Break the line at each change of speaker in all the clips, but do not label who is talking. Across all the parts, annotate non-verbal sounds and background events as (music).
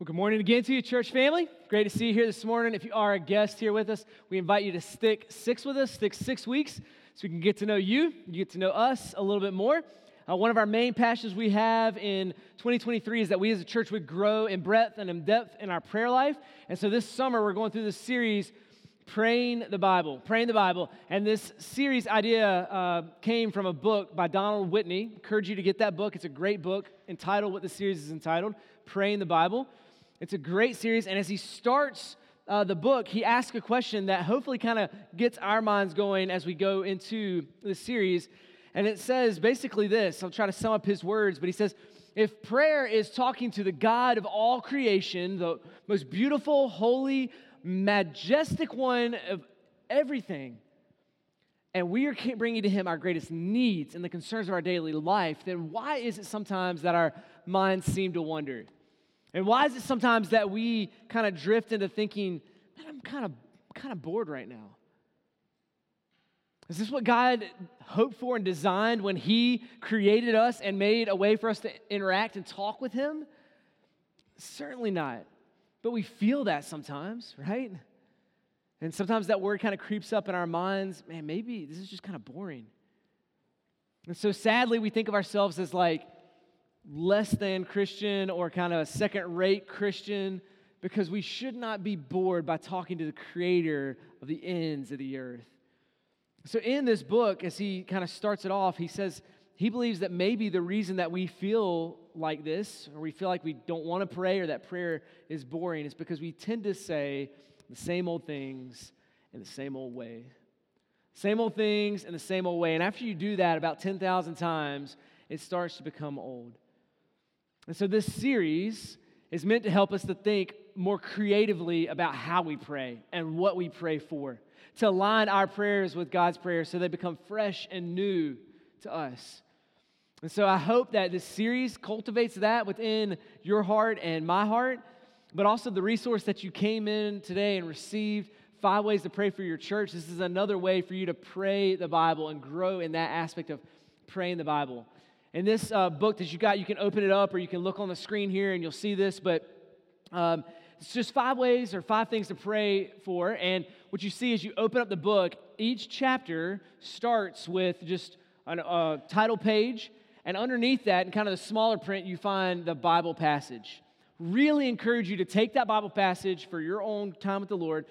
Well, good morning again to you, church family. Great to see you here this morning. If you are a guest here with us, we invite you to stick six with us, stick six weeks, so we can get to know you, you get to know us a little bit more. Uh, one of our main passions we have in 2023 is that we as a church would grow in breadth and in depth in our prayer life. And so this summer, we're going through this series, Praying the Bible, Praying the Bible. And this series idea uh, came from a book by Donald Whitney. I Encourage you to get that book. It's a great book entitled what the series is entitled, Praying the Bible. It's a great series, and as he starts uh, the book, he asks a question that hopefully kind of gets our minds going as we go into the series. And it says basically this I'll try to sum up his words, but he says, if prayer is talking to the God of all creation, the most beautiful, holy, majestic one of everything, and we are bringing to him our greatest needs and the concerns of our daily life, then why is it sometimes that our minds seem to wander? And why is it sometimes that we kind of drift into thinking, man, I'm kind of kind of bored right now? Is this what God hoped for and designed when He created us and made a way for us to interact and talk with Him? Certainly not. But we feel that sometimes, right? And sometimes that word kind of creeps up in our minds man, maybe this is just kind of boring. And so sadly, we think of ourselves as like less than Christian or kind of a second rate Christian because we should not be bored by talking to the creator of the ends of the earth. So, in this book, as he kind of starts it off, he says he believes that maybe the reason that we feel like this, or we feel like we don't want to pray, or that prayer is boring, is because we tend to say the same old things in the same old way. Same old things in the same old way. And after you do that about 10,000 times, it starts to become old. And so this series is meant to help us to think more creatively about how we pray and what we pray for, to align our prayers with God's prayers so they become fresh and new to us. And so I hope that this series cultivates that within your heart and my heart, but also the resource that you came in today and received five ways to pray for your church. This is another way for you to pray the Bible and grow in that aspect of praying the Bible. In this uh, book that you got, you can open it up or you can look on the screen here and you'll see this, but um, it's just five ways or five things to pray for. And what you see is you open up the book, each chapter starts with just a uh, title page, and underneath that, in kind of the smaller print, you find the Bible passage. Really encourage you to take that Bible passage for your own time with the Lord,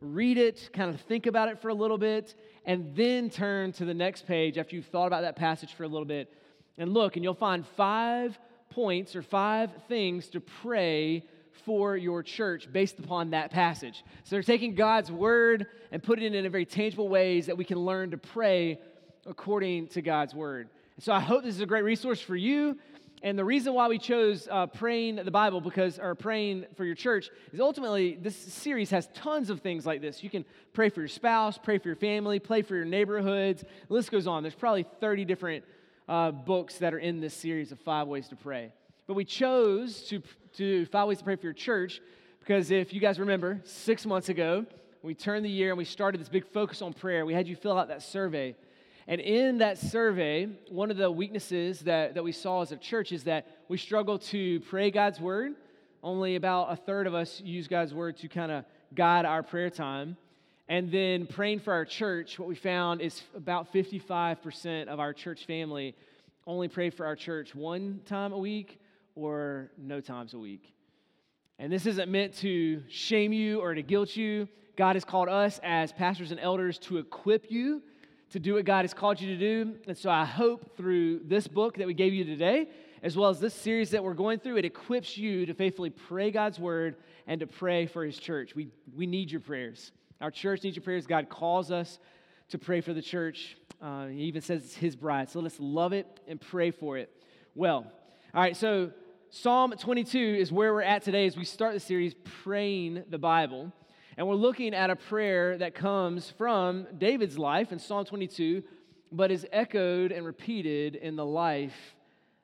read it, kind of think about it for a little bit, and then turn to the next page after you've thought about that passage for a little bit and look, and you'll find five points or five things to pray for your church based upon that passage. So they're taking God's word and putting it in a very tangible ways that we can learn to pray according to God's word. So I hope this is a great resource for you. And the reason why we chose uh, praying the Bible, because or praying for your church, is ultimately this series has tons of things like this. You can pray for your spouse, pray for your family, pray for your neighborhoods. The list goes on. There's probably 30 different uh, books that are in this series of five ways to pray. But we chose to, to five ways to pray for your church because if you guys remember, six months ago, we turned the year and we started this big focus on prayer. We had you fill out that survey. And in that survey, one of the weaknesses that, that we saw as a church is that we struggle to pray God's word. Only about a third of us use God's word to kind of guide our prayer time. And then praying for our church, what we found is about 55% of our church family only pray for our church one time a week or no times a week. And this isn't meant to shame you or to guilt you. God has called us as pastors and elders to equip you to do what God has called you to do. And so I hope through this book that we gave you today, as well as this series that we're going through, it equips you to faithfully pray God's word and to pray for his church. We, we need your prayers. Our church needs your prayers. God calls us to pray for the church. Uh, he even says it's his bride. So let's love it and pray for it. Well, all right, so Psalm 22 is where we're at today as we start the series, Praying the Bible. And we're looking at a prayer that comes from David's life in Psalm 22, but is echoed and repeated in the life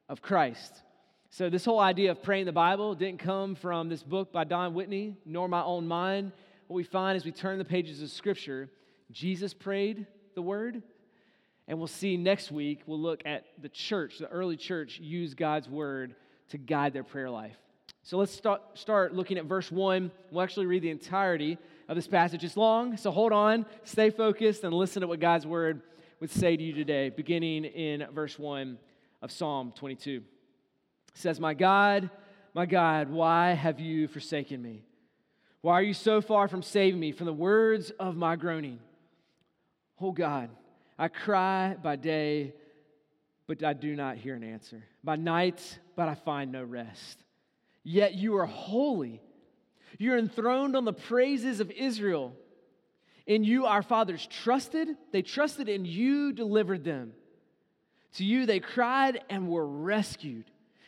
of Christ. So, this whole idea of praying the Bible didn't come from this book by Don Whitney, nor my own mind what we find as we turn the pages of Scripture, Jesus prayed the word. And we'll see next week, we'll look at the church, the early church, use God's word to guide their prayer life. So let's start, start looking at verse 1. We'll actually read the entirety of this passage. It's long, so hold on, stay focused, and listen to what God's word would say to you today, beginning in verse 1 of Psalm 22. It says, My God, my God, why have you forsaken me? Why are you so far from saving me from the words of my groaning? Oh God, I cry by day, but I do not hear an answer. By night, but I find no rest. Yet you are holy. You're enthroned on the praises of Israel. In you, our fathers trusted. They trusted, and you delivered them. To you, they cried and were rescued.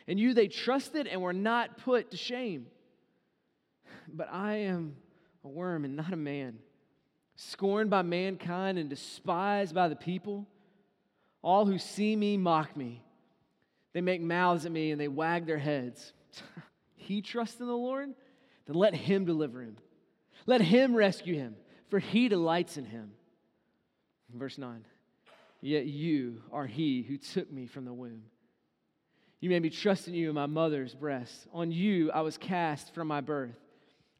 In you, they trusted and were not put to shame. But I am a worm and not a man, scorned by mankind and despised by the people. All who see me mock me. They make mouths at me and they wag their heads. (laughs) he trusts in the Lord, then let him deliver him. Let him rescue him, for he delights in him. Verse 9 Yet you are he who took me from the womb. You made me trust in you in my mother's breast. On you I was cast from my birth.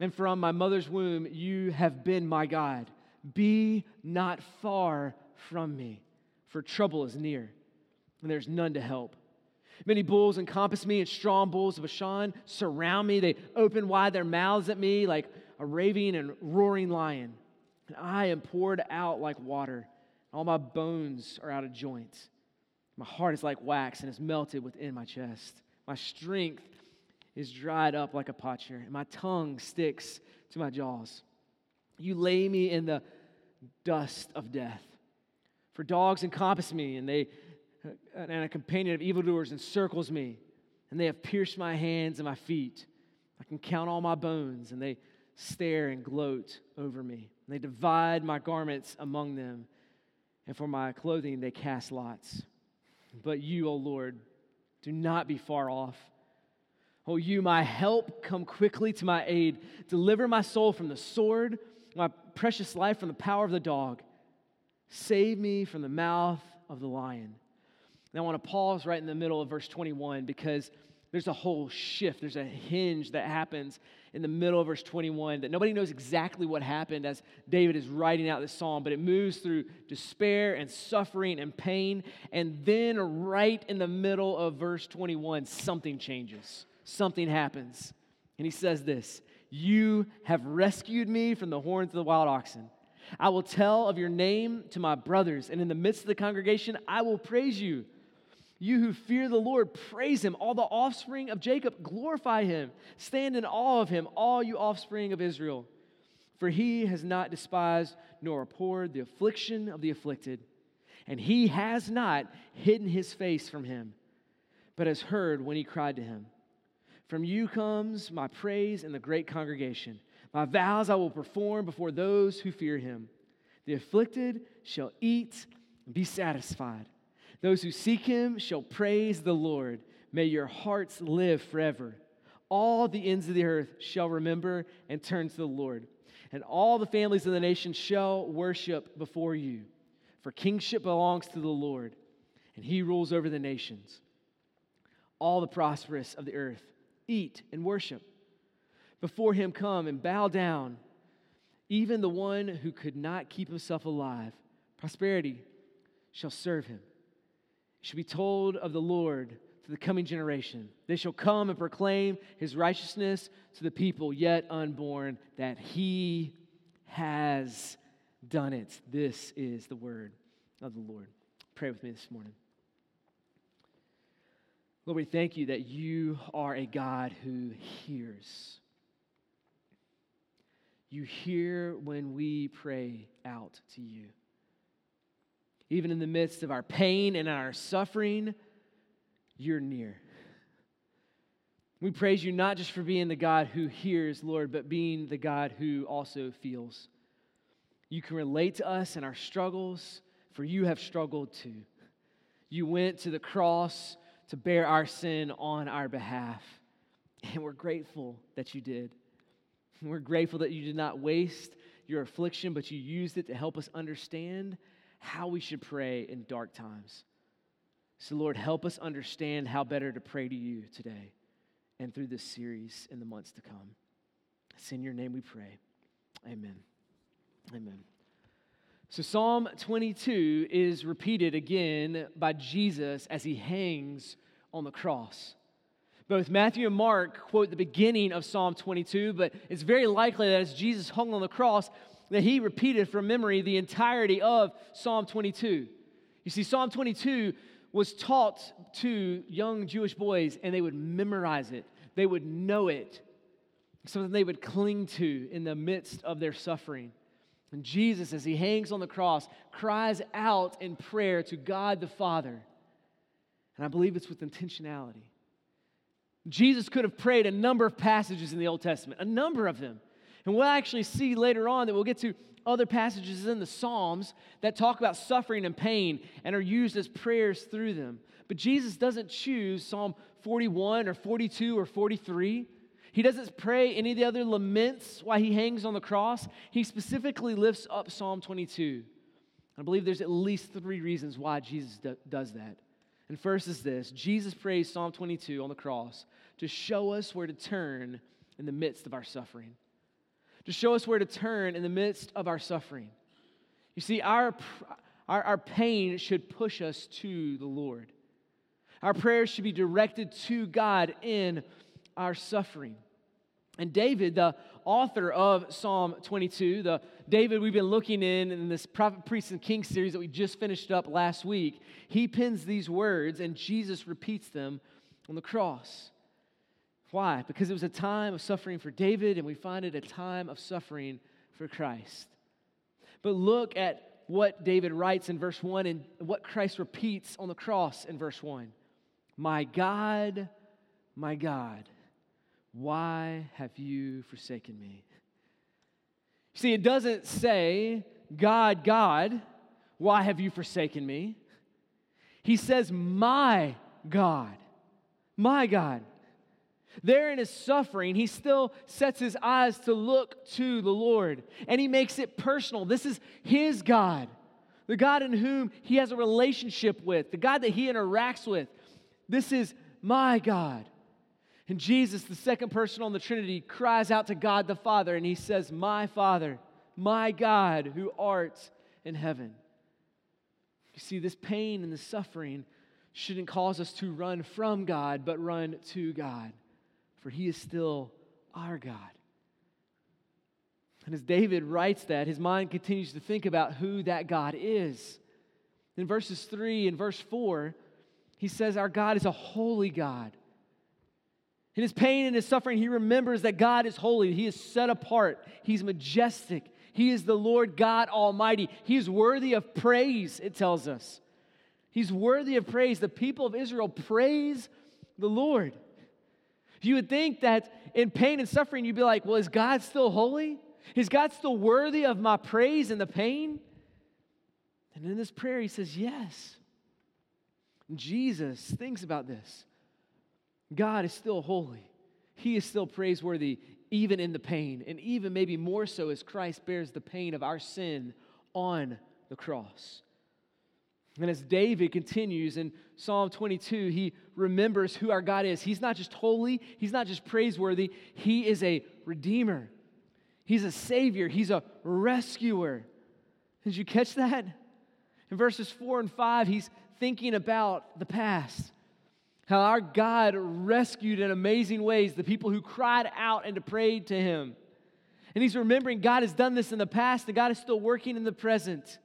And from my mother's womb you have been my God. Be not far from me, for trouble is near, and there's none to help. Many bulls encompass me, and strong bulls of Bashan surround me. They open wide their mouths at me like a raving and roaring lion. And I am poured out like water. All my bones are out of joint. My heart is like wax and is melted within my chest. My strength is dried up like a potsherd, and my tongue sticks to my jaws. You lay me in the dust of death. For dogs encompass me, and they and a companion of evildoers encircles me, and they have pierced my hands and my feet. I can count all my bones, and they stare and gloat over me. And they divide my garments among them, and for my clothing they cast lots. But you, O Lord, do not be far off. O you, my help, come quickly to my aid. Deliver my soul from the sword, my precious life from the power of the dog. Save me from the mouth of the lion and I want to pause right in the middle of verse 21 because there's a whole shift. There's a hinge that happens in the middle of verse 21 that nobody knows exactly what happened as David is writing out this psalm, but it moves through despair and suffering and pain. And then, right in the middle of verse 21, something changes, something happens. And he says this You have rescued me from the horns of the wild oxen. I will tell of your name to my brothers, and in the midst of the congregation, I will praise you. You who fear the Lord, praise him. All the offspring of Jacob, glorify him. Stand in awe of him, all you offspring of Israel. For he has not despised nor abhorred the affliction of the afflicted, and he has not hidden his face from him, but has heard when he cried to him. From you comes my praise in the great congregation. My vows I will perform before those who fear him. The afflicted shall eat and be satisfied. Those who seek him shall praise the Lord. May your hearts live forever. All the ends of the earth shall remember and turn to the Lord, and all the families of the nations shall worship before you. For kingship belongs to the Lord, and he rules over the nations. All the prosperous of the earth eat and worship. Before him come and bow down, even the one who could not keep himself alive. Prosperity shall serve him It shall be told of the Lord to the coming generation. They shall come and proclaim his righteousness to the people yet unborn, that he has done it. This is the word of the Lord. Pray with me this morning. Lord, we thank you that you are a God who hears. You hear when we pray out to you even in the midst of our pain and our suffering, you're near. We praise you not just for being the God who hears, Lord, but being the God who also feels. You can relate to us in our struggles, for you have struggled too. You went to the cross to bear our sin on our behalf, and we're grateful that you did. We're grateful that you did not waste your affliction, but you used it to help us understand how we should pray in dark times. So, Lord, help us understand how better to pray to you today. and through this series in the months to come. It's in your name we pray. Amen. Amen. So, Psalm 22 is repeated again by Jesus as he hangs on the cross. Both Matthew and Mark quote the beginning of Psalm 22, but it's very likely that as Jesus hung on the cross, that he repeated from memory the entirety of Psalm 22. You see, Psalm 22 was taught to young Jewish boys, and they would memorize it, they would know it, something they would cling to in the midst of their suffering. And Jesus, as he hangs on the cross, cries out in prayer to God the Father. And I believe it's with intentionality. Jesus could have prayed a number of passages in the Old Testament, a number of them. And we'll actually see later on that we'll get to other passages in the Psalms that talk about suffering and pain and are used as prayers through them. But Jesus doesn't choose Psalm 41 or 42 or 43. He doesn't pray any of the other laments while he hangs on the cross. He specifically lifts up Psalm 22. I believe there's at least three reasons why Jesus do- does that. And first is this Jesus prays Psalm 22 on the cross to show us where to turn in the midst of our suffering, to show us where to turn in the midst of our suffering. You see, our, our, our pain should push us to the Lord. Our prayers should be directed to God in our suffering. And David, the author of Psalm 22, the David we've been looking in in this Prophet, Priest, and King series that we just finished up last week, he pins these words and Jesus repeats them on the cross. Why? Because it was a time of suffering for David, and we find it a time of suffering for Christ. But look at what David writes in verse 1 and what Christ repeats on the cross in verse 1. My God, my God, why have you forsaken me? See, it doesn't say, God, God, why have you forsaken me? He says, My God, my God. There in his suffering, he still sets his eyes to look to the Lord and he makes it personal. This is his God, the God in whom he has a relationship with, the God that he interacts with. This is my God. And Jesus, the second person on the Trinity, cries out to God the Father and he says, My Father, my God who art in heaven. You see, this pain and the suffering shouldn't cause us to run from God, but run to God, for he is still our God. And as David writes that, his mind continues to think about who that God is. In verses 3 and verse 4, he says, Our God is a holy God in his pain and his suffering, he remembers that God is holy. He is set apart. He's majestic. He is the Lord God Almighty. He is worthy of praise, it tells us. He's worthy of praise. The people of Israel praise the Lord. You would think that in pain and suffering, you'd be like, well, is God still holy? Is God still worthy of my praise in the pain? And in this prayer, he says, yes. Jesus thinks about this. God is still holy. He is still praiseworthy, even in the pain, and even maybe more so as Christ bears the pain of our sin on the cross. And as David continues in Psalm 22, he remembers who our God is. He's not just holy, he's not just praiseworthy, he is a redeemer. He's a savior, he's a rescuer. Did you catch that? In verses 4 and 5, he's thinking about the past. How our God rescued in amazing ways the people who cried out and prayed to Him. And he's remembering God has done this in the past and God is still working in the present.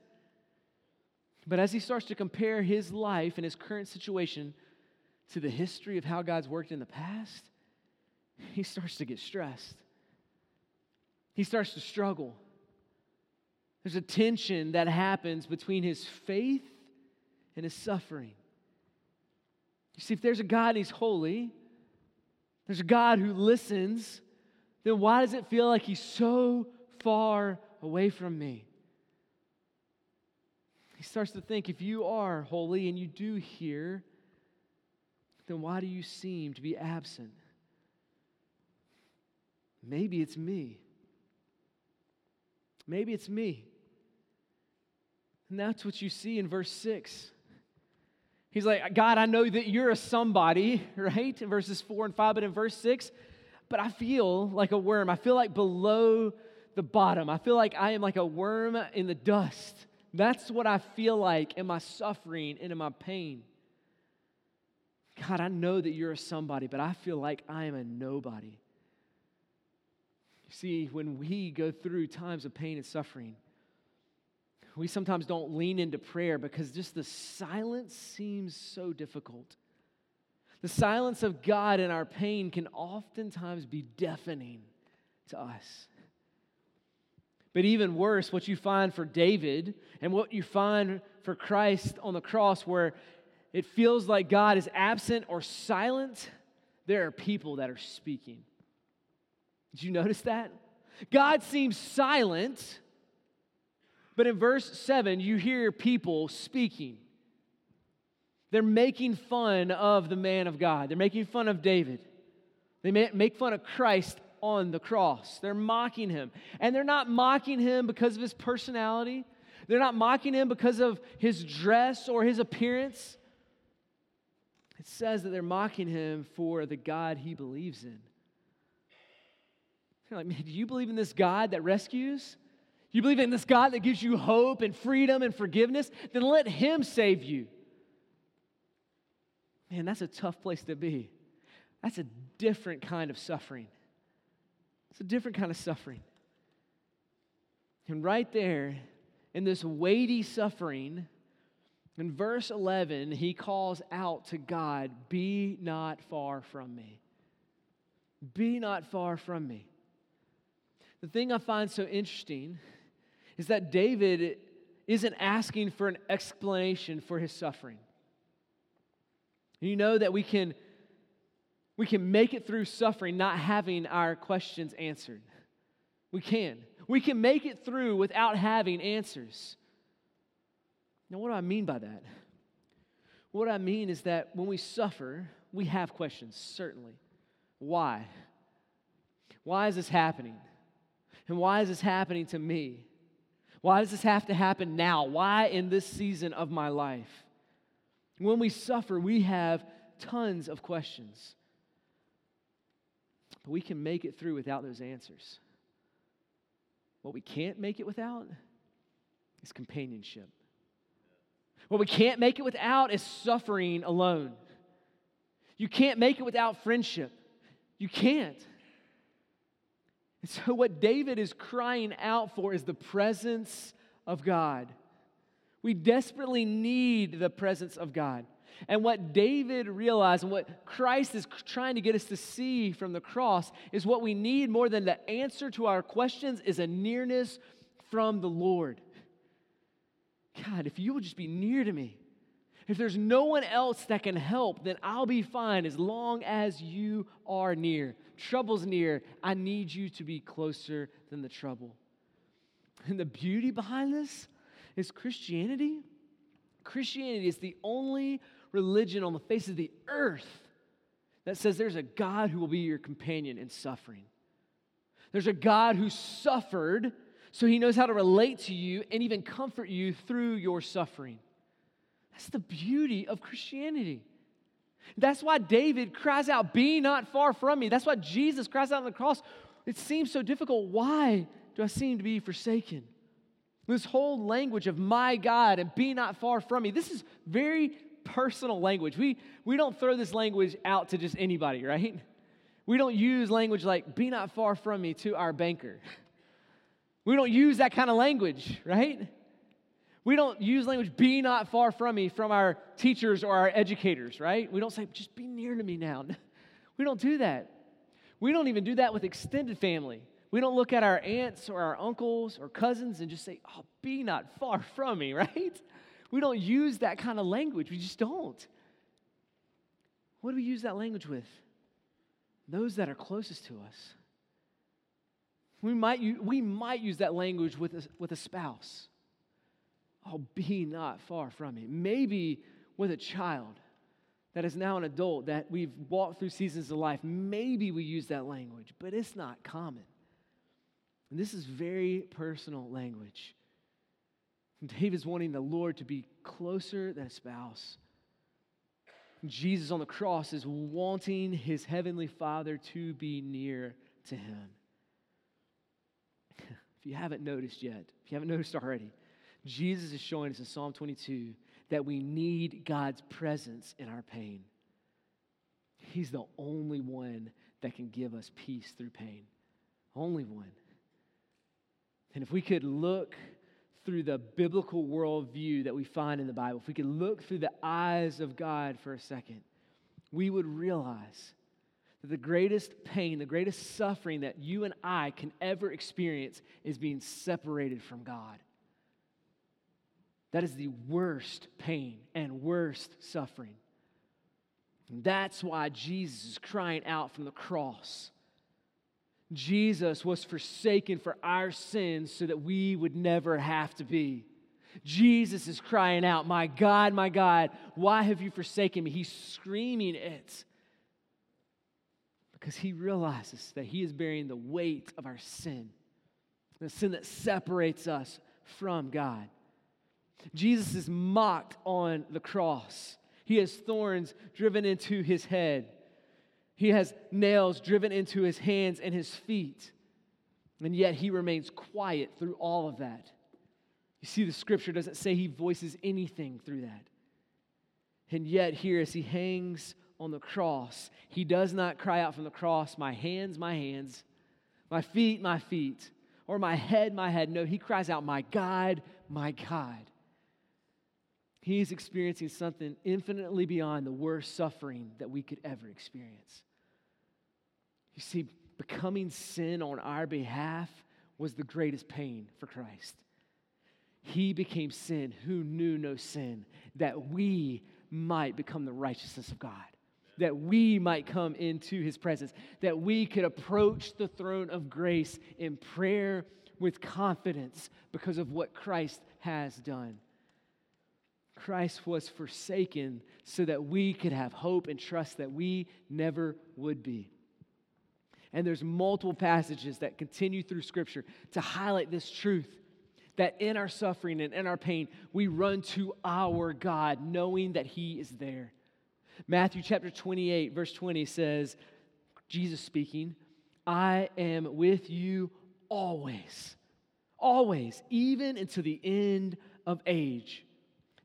But as he starts to compare his life and his current situation to the history of how God's worked in the past, he starts to get stressed. He starts to struggle. There's a tension that happens between his faith and his suffering. You see, if there's a God and he's holy, there's a God who listens, then why does it feel like he's so far away from me? He starts to think if you are holy and you do hear, then why do you seem to be absent? Maybe it's me. Maybe it's me. And that's what you see in verse 6. He's like, God, I know that you're a somebody, (laughs) right? In verses four and five, but in verse six, but I feel like a worm. I feel like below the bottom. I feel like I am like a worm in the dust. That's what I feel like in my suffering and in my pain. God, I know that you're a somebody, but I feel like I am a nobody. You see, when we go through times of pain and suffering, we sometimes don't lean into prayer because just the silence seems so difficult. The silence of God in our pain can oftentimes be deafening to us. But even worse, what you find for David and what you find for Christ on the cross, where it feels like God is absent or silent, there are people that are speaking. Did you notice that? God seems silent, but in verse 7, you hear people speaking. They're making fun of the man of God, they're making fun of David. They make fun of Christ on the cross. They're mocking him. And they're not mocking him because of his personality. They're not mocking him because of his dress or his appearance. It says that they're mocking him for the God he believes in. You're like, man, do you believe in this God that rescues? You believe in this God that gives you hope and freedom and forgiveness? Then let him save you. Man, that's a tough place to be. That's a different kind of suffering. It's a different kind of suffering. And right there, in this weighty suffering, in verse 11, he calls out to God, Be not far from me. Be not far from me. The thing I find so interesting is that David isn't asking for an explanation for his suffering. You know that we can, we can make it through suffering not having our questions answered. We can. We can make it through without having answers. Now, what do I mean by that? What I mean is that when we suffer, we have questions, certainly. Why? Why is this happening? And why is this happening to me? Why does this have to happen now? Why in this season of my life? When we suffer, we have tons of questions. But we can make it through without those answers. What we can't make it without is companionship. What we can't make it without is suffering alone. You can't make it without friendship. You can't. And so, what David is crying out for is the presence of God. We desperately need the presence of God. And what David realized and what Christ is trying to get us to see from the cross is what we need more than the answer to our questions is a nearness from the Lord. God, if you will just be near to me, if there's no one else that can help, then I'll be fine as long as you are near. Trouble's near. I need you to be closer than the trouble. And the beauty behind this is Christianity. Christianity is the only religion on the face of the earth that says there's a God who will be your companion in suffering. There's a God who suffered so he knows how to relate to you and even comfort you through your suffering. That's the beauty of Christianity. That's why David cries out, Be not far from me. That's why Jesus cries out on the cross. It seems so difficult. Why do I seem to be forsaken? This whole language of my God and be not far from me. This is very personal language. We, we don't throw this language out to just anybody, right? We don't use language like be not far from me to our banker. We don't use that kind of language, right? We don't use language, be not far from me, from our teachers or our educators, right? We don't say, just be near to me now. (laughs) We don't do that. We don't even do that with extended family. We don't look at our aunts or our uncles or cousins and just say, oh, be not far (laughs) from me, (laughs) right? We don't use that kind of language. We just don't. What do we use that language with? Those that are closest to us. We might, we might use that language with a, with a spouse Oh, be not far from me. Maybe with a child that is now an adult that we've walked through seasons of life, maybe we use that language, but it's not common. And this is very personal language. David's wanting the Lord to be closer than a spouse, Jesus on the cross is wanting his heavenly Father to be near to him. (laughs) if you haven't noticed yet, if you haven't noticed already, Jesus is showing us in Psalm 22 that we need God's presence in our pain. He's the only one that can give us peace through pain. Only one. And if we could look through the biblical worldview that we find in the Bible, if we could look through the eyes of God for a second, we would realize that the greatest pain, the greatest suffering that you and I can ever experience is being separated from God. That is the worst pain and worst suffering. And that's why Jesus is crying out from the cross. Jesus was forsaken for our sins so that we would never have to be. Jesus is crying out, My God, my God, why have you forsaken me? He's screaming it because he realizes that he is bearing the weight of our sin, the sin that separates us from God. Jesus is mocked on the cross. He has thorns driven into his head. He has nails driven into his hands and his feet. And yet he remains quiet through all of that. You see, the scripture doesn't say he voices anything through that. And yet, here, as he hangs on the cross, he does not cry out from the cross, My hands, my hands, my feet, my feet, or my head, my head. No, he cries out, My God, my God. He's experiencing something infinitely beyond the worst suffering that we could ever experience. You see, becoming sin on our behalf was the greatest pain for Christ. He became sin who knew no sin, that we might become the righteousness of God, that we might come into his presence, that we could approach the throne of grace in prayer with confidence because of what Christ has done. Christ was forsaken so that we could have hope and trust that we never would be. And there's multiple passages that continue through Scripture to highlight this truth that in our suffering and in our pain, we run to our God, knowing that He is there. Matthew chapter 28, verse 20 says, Jesus speaking, I am with you always, always, even until the end of age.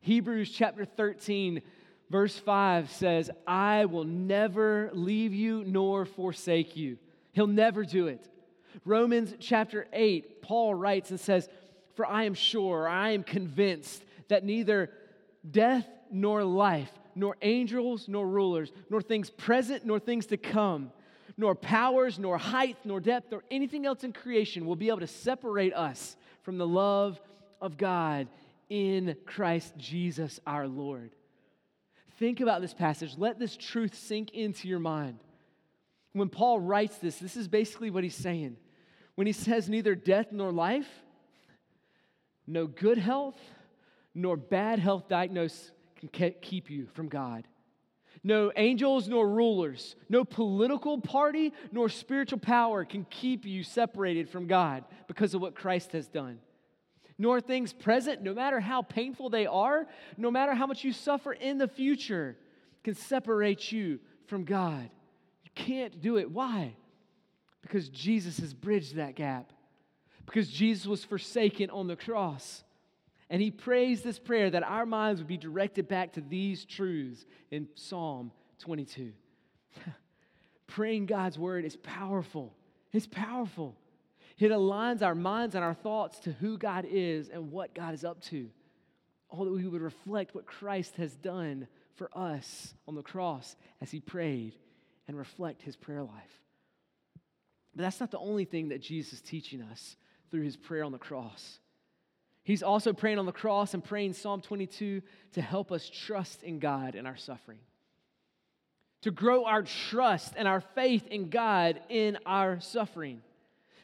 Hebrews chapter 13, verse 5 says, I will never leave you nor forsake you. He'll never do it. Romans chapter 8, Paul writes and says, For I am sure, I am convinced that neither death nor life, nor angels nor rulers, nor things present nor things to come, nor powers, nor height, nor depth, nor anything else in creation will be able to separate us from the love of God in Christ Jesus our Lord. Think about this passage. Let this truth sink into your mind. When Paul writes this, this is basically what he's saying. When he says neither death nor life, no good health nor bad health diagnosis can keep you from God. No angels nor rulers, no political party nor spiritual power can keep you separated from God because of what Christ has done nor things present, no matter how painful they are, no matter how much you suffer in the future, can separate you from God. You can't do it. Why? Because Jesus has bridged that gap. Because Jesus was forsaken on the cross. And he prays this prayer that our minds would be directed back to these truths in Psalm 22. (laughs) Praying God's word is powerful. It's powerful. It aligns our minds and our thoughts to who God is and what God is up to. All that we would reflect what Christ has done for us on the cross as he prayed and reflect his prayer life. But that's not the only thing that Jesus is teaching us through his prayer on the cross. He's also praying on the cross and praying Psalm 22 to help us trust in God in our suffering, to grow our trust and our faith in God in our suffering.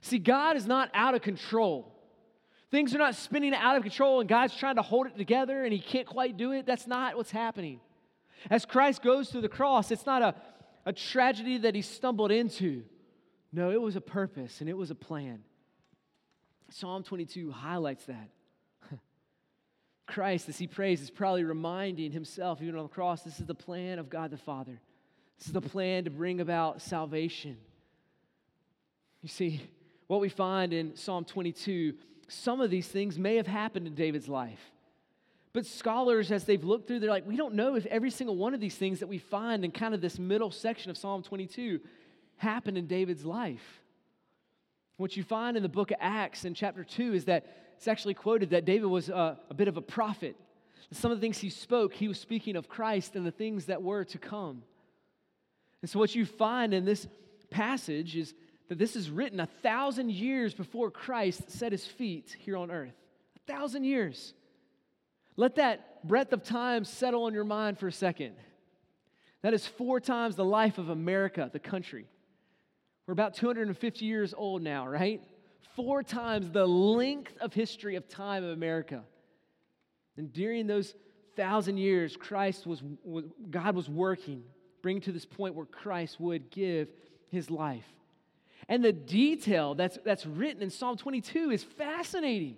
See, God is not out of control. Things are not spinning out of control and God's trying to hold it together and he can't quite do it. That's not what's happening. As Christ goes through the cross, it's not a, a tragedy that he stumbled into. No, it was a purpose and it was a plan. Psalm 22 highlights that. (laughs) Christ, as he prays, is probably reminding himself, even on the cross, this is the plan of God the Father. This is the plan to bring about salvation. You see, what we find in Psalm 22, some of these things may have happened in David's life. But scholars, as they've looked through, they're like, we don't know if every single one of these things that we find in kind of this middle section of Psalm 22 happened in David's life. What you find in the book of Acts in chapter 2 is that it's actually quoted that David was a, a bit of a prophet. Some of the things he spoke, he was speaking of Christ and the things that were to come. And so, what you find in this passage is that this is written a thousand years before Christ set his feet here on earth. A thousand years. Let that breadth of time settle on your mind for a second. That is four times the life of America, the country. We're about 250 years old now, right? Four times the length of history of time of America. And during those thousand years, Christ was, God was working, bringing to this point where Christ would give his life. And the detail that's, that's written in Psalm 22 is fascinating.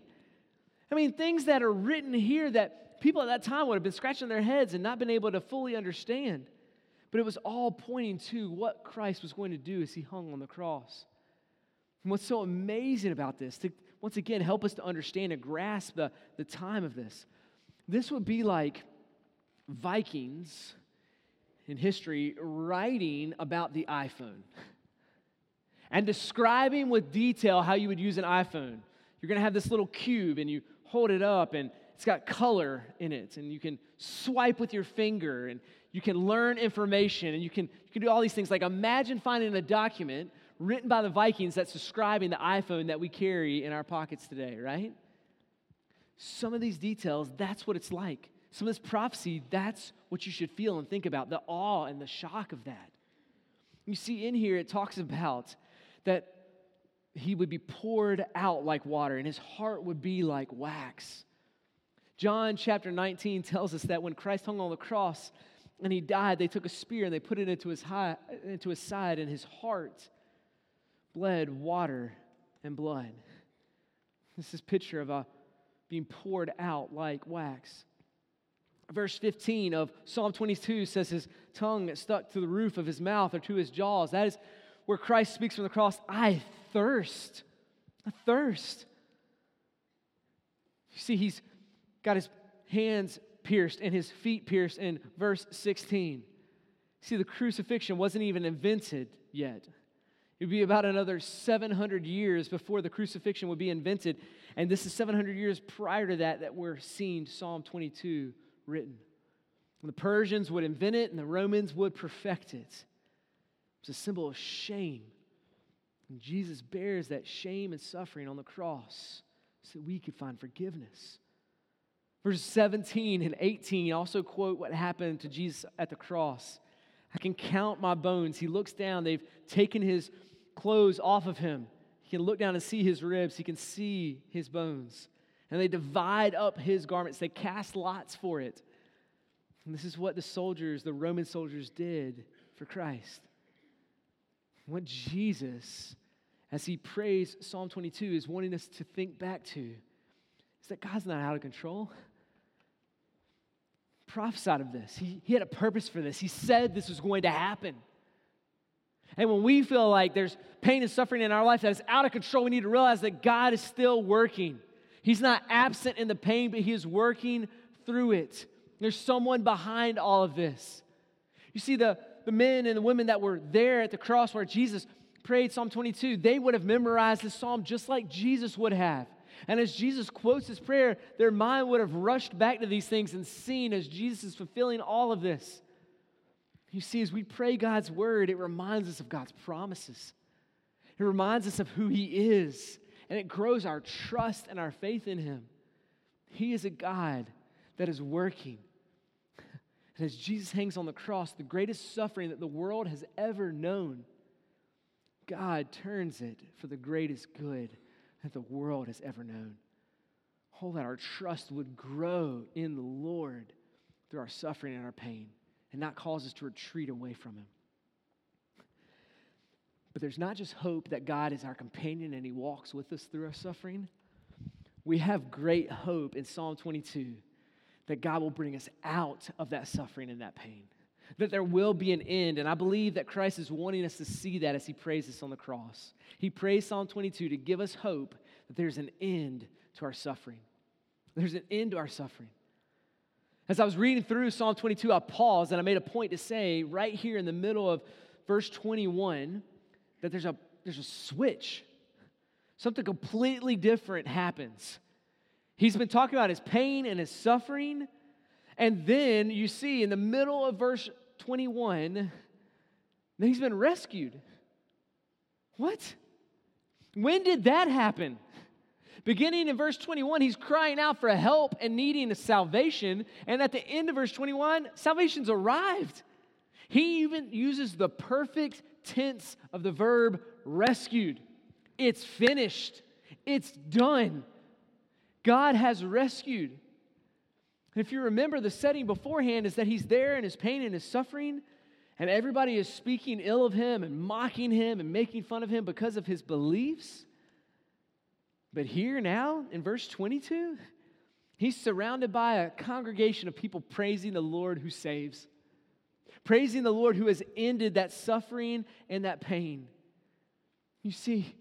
I mean, things that are written here that people at that time would have been scratching their heads and not been able to fully understand. But it was all pointing to what Christ was going to do as he hung on the cross. And what's so amazing about this, to once again help us to understand and grasp the, the time of this, this would be like Vikings in history writing about the iPhone (laughs) and describing with detail how you would use an iPhone. You're going to have this little cube and you hold it up and it's got color in it and you can swipe with your finger and you can learn information and you can, you can do all these things. Like imagine finding a document written by the Vikings that's describing the iPhone that we carry in our pockets today, right? Some of these details, that's what it's like. Some of this prophecy, that's what you should feel and think about the awe and the shock of that. You see, in here, it talks about that he would be poured out like water and his heart would be like wax. John chapter 19 tells us that when Christ hung on the cross and he died, they took a spear and they put it into his, high, into his side, and his heart bled water and blood. This is picture of a being poured out like wax. Verse 15 of Psalm 22 says his tongue stuck to the roof of his mouth or to his jaws. That is where Christ speaks from the cross, I thirst. I thirst. You see, he's got his hands pierced and his feet pierced in verse 16. See, the crucifixion wasn't even invented yet. It would be about another 700 years before the crucifixion would be invented. And this is 700 years prior to that that we're seeing Psalm 22 written. The Persians would invent it and the Romans would perfect it. It's a symbol of shame. And Jesus bears that shame and suffering on the cross so that we could find forgiveness. Verses 17 and 18 also quote what happened to Jesus at the cross. I can count my bones. He looks down, they've taken his clothes off of him. He can look down and see his ribs, he can see his bones. And they divide up his garments, they cast lots for it. And this is what the soldiers, the Roman soldiers, did for Christ. What Jesus, as he prays Psalm 22, is wanting us to think back to is that God's not out of control. Prophesied of this. He, he had a purpose for this. He said this was going to happen. And when we feel like there's pain and suffering in our life that is out of control, we need to realize that God is still working. He's not absent in the pain, but He is working through it. There's someone behind all of this. You see, the, the men and the women that were there at the cross where Jesus prayed Psalm 22, they would have memorized this psalm just like Jesus would have. And as Jesus quotes his prayer, their mind would have rushed back to these things and seen as Jesus is fulfilling all of this. You see, as we pray God's word, it reminds us of God's promises. It reminds us of who He is, and it grows our trust and our faith in Him. He is a God that is working. And as Jesus hangs on the cross, the greatest suffering that the world has ever known, God turns it for the greatest good that the world has ever known. Oh, that our trust would grow in the Lord through our suffering and our pain and not cause us to retreat away from Him. But there's not just hope that God is our companion and He walks with us through our suffering. We have great hope in Psalm 22 that God will bring us out of that suffering and that pain, that there will be an end. And I believe that Christ is wanting us to see that as he prays this on the cross. He prays Psalm 22 to give us hope that there's an end to our suffering. There's an end to our suffering. As I was reading through Psalm 22, I paused and I made a point to say right here in the middle of verse 21 that there's a, there's a switch. Something completely different happens. He's been talking about his pain and his suffering. And then you see in the middle of verse 21 that he's been rescued. What? When did that happen? Beginning in verse 21, he's crying out for help and needing a salvation. And at the end of verse 21, salvation's arrived. He even uses the perfect tense of the verb rescued. It's finished, it's done. God has rescued. If you remember, the setting beforehand is that he's there in his pain and his suffering, and everybody is speaking ill of him and mocking him and making fun of him because of his beliefs. But here now, in verse 22, he's surrounded by a congregation of people praising the Lord who saves, praising the Lord who has ended that suffering and that pain. You see,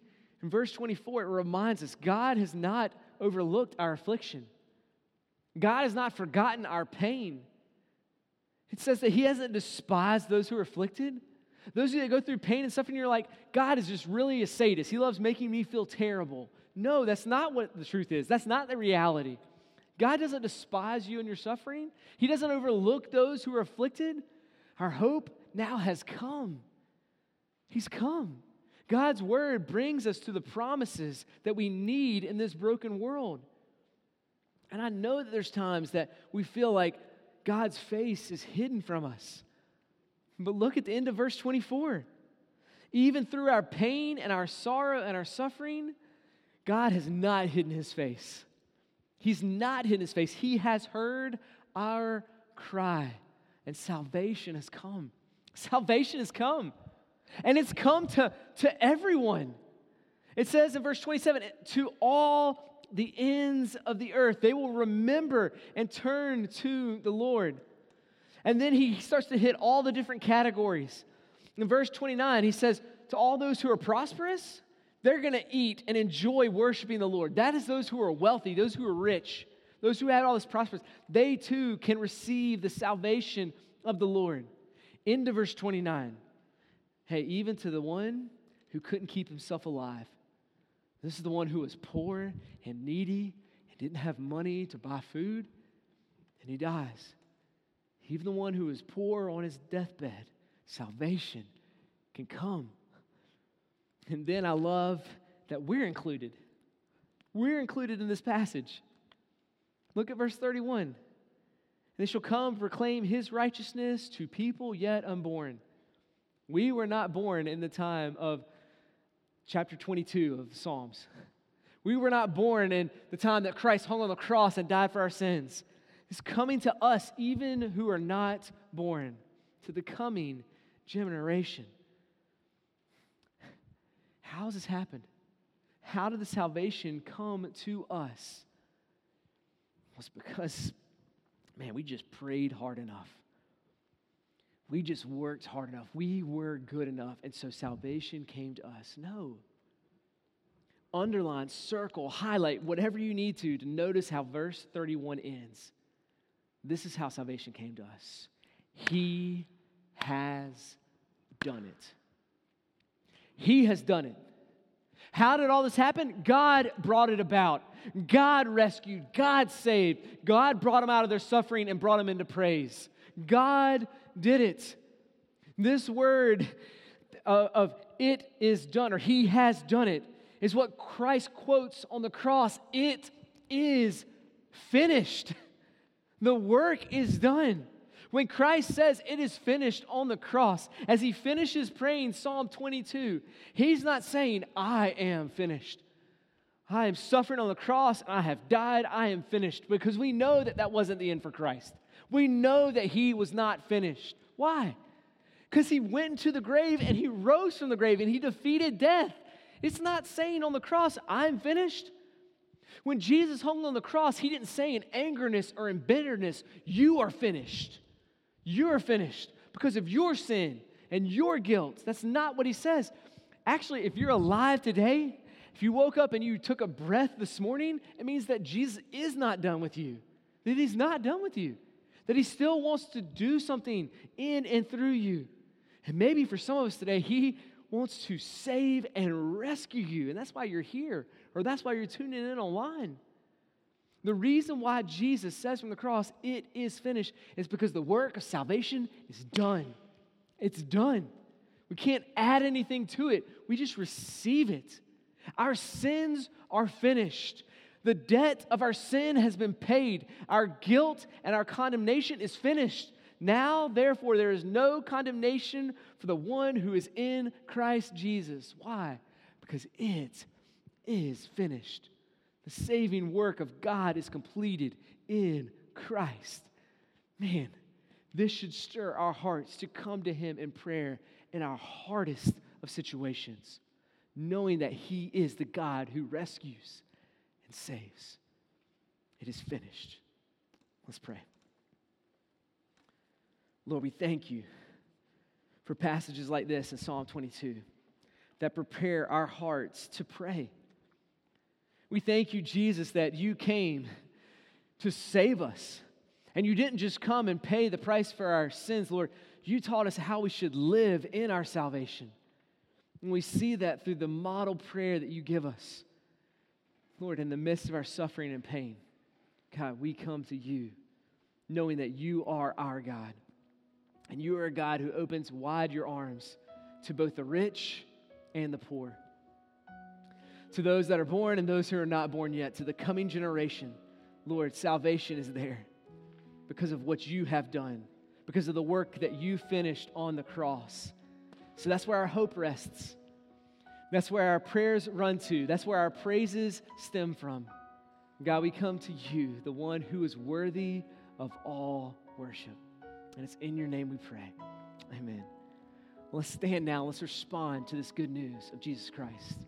in verse 24, it reminds us God has not overlooked our affliction, God has not forgotten our pain. It says that He hasn't despised those who are afflicted. Those of you that go through pain and suffering, you're like, God is just really a sadist. He loves making me feel terrible. No, that's not what the truth is. That's not the reality. God doesn't despise you and your suffering, He doesn't overlook those who are afflicted. Our hope now has come. He's come. God's word brings us to the promises that we need in this broken world. And I know that there's times that we feel like God's face is hidden from us. But look at the end of verse 24. Even through our pain and our sorrow and our suffering, God has not hidden his face. He's not hidden his face. He has heard our cry, and salvation has come. Salvation has come. And it's come to, to everyone. It says in verse 27 to all the ends of the earth, they will remember and turn to the Lord. And then he starts to hit all the different categories. In verse 29, he says, To all those who are prosperous, they're going to eat and enjoy worshiping the Lord. That is those who are wealthy, those who are rich, those who have all this prosperous. They too can receive the salvation of the Lord. Into verse 29. Hey, even to the one who couldn't keep himself alive. This is the one who was poor and needy and didn't have money to buy food, and he dies. Even the one who is poor on his deathbed, salvation can come and then I love that we're included. We're included in this passage. Look at verse 31. They shall come proclaim his righteousness to people yet unborn. We were not born in the time of chapter 22 of the Psalms. We were not born in the time that Christ hung on the cross and died for our sins. It's coming to us, even who are not born, to the coming generation. How has this happened? How did the salvation come to us? Well, it's because, man, we just prayed hard enough. We just worked hard enough. We were good enough. And so salvation came to us. No. Underline, circle, highlight, whatever you need to, to notice how verse 31 ends. This is how salvation came to us. He has done it. He has done it. How did all this happen? God brought it about. God rescued. God saved. God brought them out of their suffering and brought them into praise. God did it. This word of, of it is done, or he has done it, is what Christ quotes on the cross. It is finished. The work is done. When Christ says it is finished on the cross, as he finishes praying Psalm 22, he's not saying, I am finished. I am suffering on the cross, and I have died, I am finished, because we know that that wasn't the end for Christ. We know that he was not finished. Why? Because he went into the grave and he rose from the grave and he defeated death. It's not saying on the cross, I'm finished. When Jesus hung on the cross, he didn't say in angerness or in bitterness, You are finished. You're finished because of your sin and your guilt. That's not what he says. Actually, if you're alive today, if you woke up and you took a breath this morning, it means that Jesus is not done with you, that he's not done with you, that he still wants to do something in and through you. And maybe for some of us today, he wants to save and rescue you. And that's why you're here, or that's why you're tuning in online. The reason why Jesus says from the cross, it is finished, is because the work of salvation is done. It's done. We can't add anything to it, we just receive it. Our sins are finished. The debt of our sin has been paid. Our guilt and our condemnation is finished. Now, therefore, there is no condemnation for the one who is in Christ Jesus. Why? Because it is finished. The saving work of God is completed in Christ. Man, this should stir our hearts to come to Him in prayer in our hardest of situations, knowing that He is the God who rescues and saves. It is finished. Let's pray. Lord, we thank you for passages like this in Psalm 22 that prepare our hearts to pray. We thank you, Jesus, that you came to save us and you didn't just come and pay the price for our sins, Lord. You taught us how we should live in our salvation. And we see that through the model prayer that you give us. Lord, in the midst of our suffering and pain, God, we come to you knowing that you are our God. And you are a God who opens wide your arms to both the rich and the poor, to those that are born and those who are not born yet, to the coming generation. Lord, salvation is there because of what you have done, because of the work that you finished on the cross. So that's where our hope rests. That's where our prayers run to. That's where our praises stem from. God, we come to you, the one who is worthy of all worship. And it's in your name we pray. Amen. Let's stand now. Let's respond to this good news of Jesus Christ.